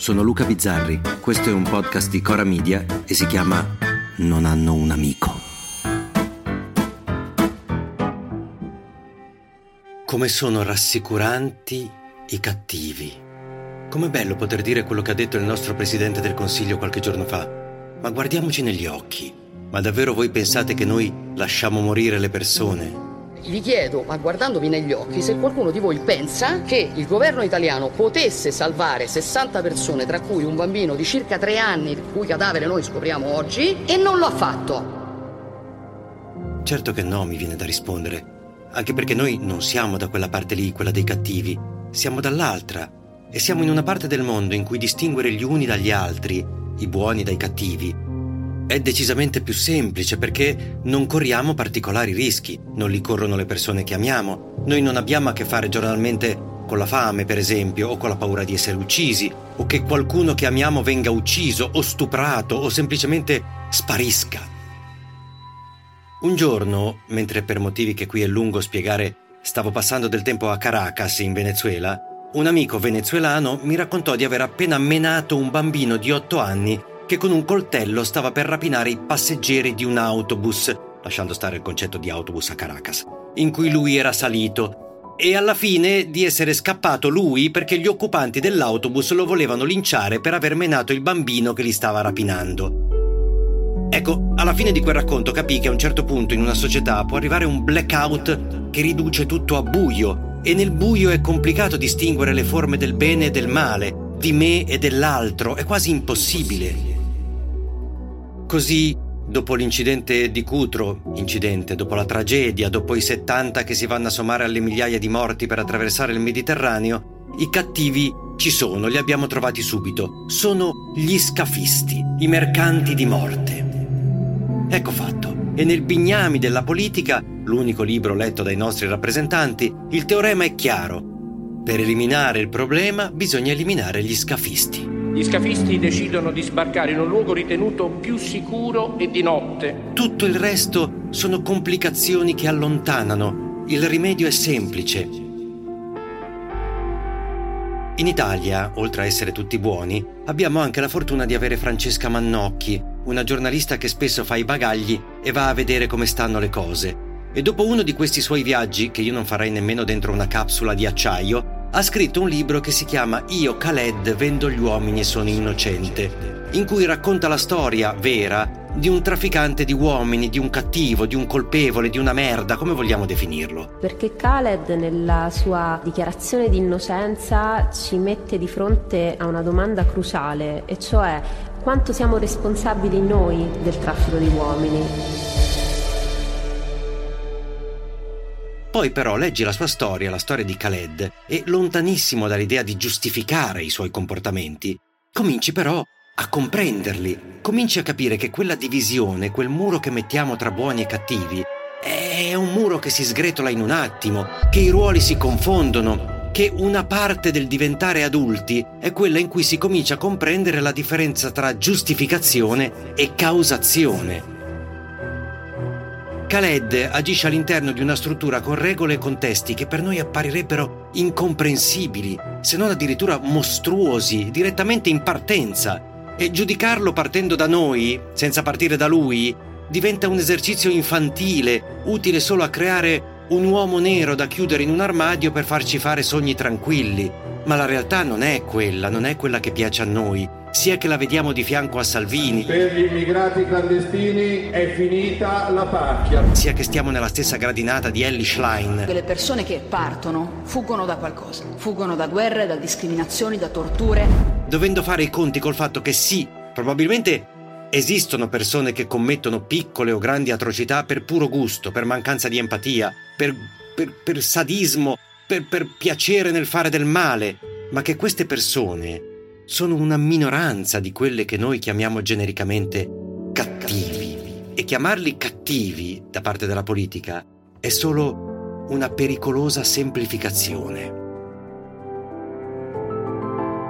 Sono Luca Bizzarri, questo è un podcast di Cora Media e si chiama Non hanno un amico. Come sono rassicuranti i cattivi. Com'è bello poter dire quello che ha detto il nostro Presidente del Consiglio qualche giorno fa. Ma guardiamoci negli occhi. Ma davvero voi pensate che noi lasciamo morire le persone? Vi chiedo, ma guardandovi negli occhi, se qualcuno di voi pensa che il governo italiano potesse salvare 60 persone, tra cui un bambino di circa 3 anni, il cui cadavere noi scopriamo oggi, e non lo ha fatto. Certo che no, mi viene da rispondere. Anche perché noi non siamo da quella parte lì, quella dei cattivi. Siamo dall'altra. E siamo in una parte del mondo in cui distinguere gli uni dagli altri, i buoni dai cattivi, è decisamente più semplice perché non corriamo particolari rischi, non li corrono le persone che amiamo. Noi non abbiamo a che fare giornalmente con la fame, per esempio, o con la paura di essere uccisi, o che qualcuno che amiamo venga ucciso o stuprato o semplicemente sparisca. Un giorno, mentre per motivi che qui è lungo spiegare stavo passando del tempo a Caracas, in Venezuela, un amico venezuelano mi raccontò di aver appena menato un bambino di 8 anni che con un coltello stava per rapinare i passeggeri di un autobus, lasciando stare il concetto di autobus a Caracas, in cui lui era salito, e alla fine di essere scappato lui perché gli occupanti dell'autobus lo volevano linciare per aver menato il bambino che li stava rapinando. Ecco, alla fine di quel racconto capì che a un certo punto in una società può arrivare un blackout che riduce tutto a buio, e nel buio è complicato distinguere le forme del bene e del male, di me e dell'altro, è quasi impossibile. Così, dopo l'incidente di Cutro, incidente, dopo la tragedia, dopo i 70 che si vanno a sommare alle migliaia di morti per attraversare il Mediterraneo, i cattivi ci sono, li abbiamo trovati subito. Sono gli scafisti, i mercanti di morte. Ecco fatto. E nel Bignami della politica, l'unico libro letto dai nostri rappresentanti, il teorema è chiaro. Per eliminare il problema bisogna eliminare gli scafisti. Gli scafisti decidono di sbarcare in un luogo ritenuto più sicuro e di notte. Tutto il resto sono complicazioni che allontanano. Il rimedio è semplice. In Italia, oltre a essere tutti buoni, abbiamo anche la fortuna di avere Francesca Mannocchi, una giornalista che spesso fa i bagagli e va a vedere come stanno le cose. E dopo uno di questi suoi viaggi, che io non farei nemmeno dentro una capsula di acciaio, ha scritto un libro che si chiama Io Khaled vendo gli uomini e sono innocente, in cui racconta la storia vera di un trafficante di uomini, di un cattivo, di un colpevole, di una merda, come vogliamo definirlo. Perché Khaled nella sua dichiarazione di innocenza ci mette di fronte a una domanda cruciale, e cioè quanto siamo responsabili noi del traffico di uomini. Poi però leggi la sua storia, la storia di Khaled, e lontanissimo dall'idea di giustificare i suoi comportamenti, cominci però a comprenderli, cominci a capire che quella divisione, quel muro che mettiamo tra buoni e cattivi, è un muro che si sgretola in un attimo, che i ruoli si confondono, che una parte del diventare adulti è quella in cui si comincia a comprendere la differenza tra giustificazione e causazione. Khaled agisce all'interno di una struttura con regole e contesti che per noi apparirebbero incomprensibili, se non addirittura mostruosi, direttamente in partenza. E giudicarlo partendo da noi, senza partire da lui, diventa un esercizio infantile, utile solo a creare un uomo nero da chiudere in un armadio per farci fare sogni tranquilli. Ma la realtà non è quella, non è quella che piace a noi sia che la vediamo di fianco a Salvini. Per gli immigrati clandestini è finita la pacchia. Sia che stiamo nella stessa gradinata di Ellie Schlein. Le persone che partono fuggono da qualcosa, fuggono da guerre, da discriminazioni, da torture. Dovendo fare i conti col fatto che sì, probabilmente Esistono persone che commettono piccole o grandi atrocità per puro gusto, per mancanza di empatia, per, per, per sadismo, per, per piacere nel fare del male, ma che queste persone sono una minoranza di quelle che noi chiamiamo genericamente cattivi. E chiamarli cattivi da parte della politica è solo una pericolosa semplificazione.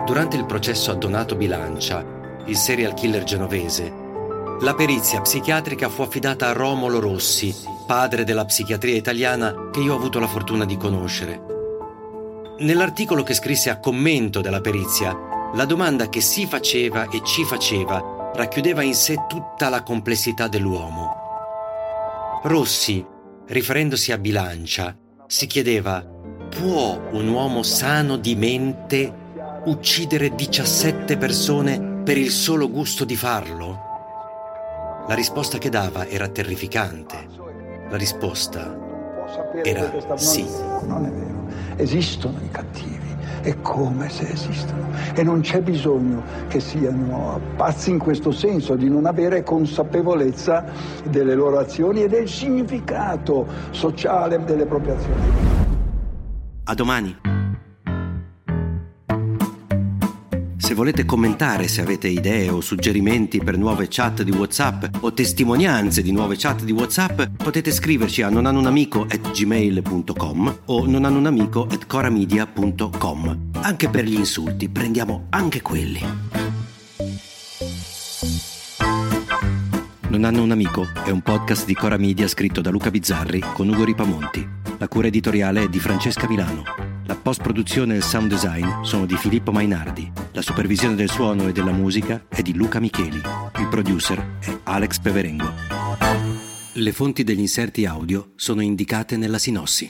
Durante il processo a Donato Bilancia, il serial killer genovese, la perizia psichiatrica fu affidata a Romolo Rossi, padre della psichiatria italiana che io ho avuto la fortuna di conoscere. Nell'articolo che scrisse a commento della perizia, la domanda che si faceva e ci faceva racchiudeva in sé tutta la complessità dell'uomo. Rossi, riferendosi a Bilancia, si chiedeva può un uomo sano di mente uccidere 17 persone per il solo gusto di farlo? La risposta che dava era terrificante. La risposta era sì. Non è vero. Esistono i cattivi. È come se esistono. E non c'è bisogno che siano pazzi in questo senso, di non avere consapevolezza delle loro azioni e del significato sociale delle proprie azioni. A domani. Se volete commentare, se avete idee o suggerimenti per nuove chat di WhatsApp o testimonianze di nuove chat di WhatsApp, potete scriverci a nonanunamico@gmail.com o nonanunamico@coramedia.com. Anche per gli insulti, prendiamo anche quelli. Non hanno un amico è un podcast di Cora Media scritto da Luca Bizzarri con Ugo Ripamonti. La cura editoriale è di Francesca Milano. La post-produzione e il sound design sono di Filippo Mainardi. La supervisione del suono e della musica è di Luca Micheli. Il producer è Alex Peverengo. Le fonti degli inserti audio sono indicate nella sinossi.